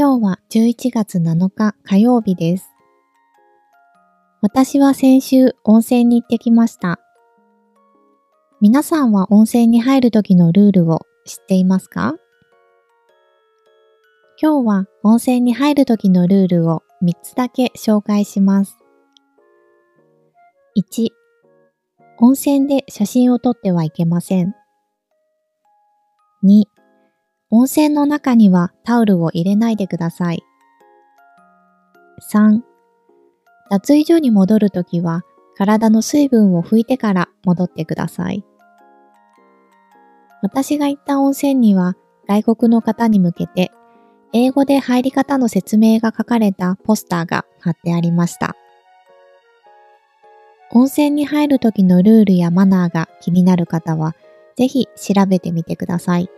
今日は11月7日火曜日です。私は先週温泉に行ってきました。皆さんは温泉に入る時のルールを知っていますか？今日は温泉に入る時のルールを3つだけ紹介します。1、温泉で写真を撮ってはいけません。2、温泉の中にはタオルを入れないでください。3、脱衣所に戻るときは体の水分を拭いてから戻ってください。私が行った温泉には外国の方に向けて英語で入り方の説明が書かれたポスターが貼ってありました。温泉に入る時のルールやマナーが気になる方はぜひ調べてみてください。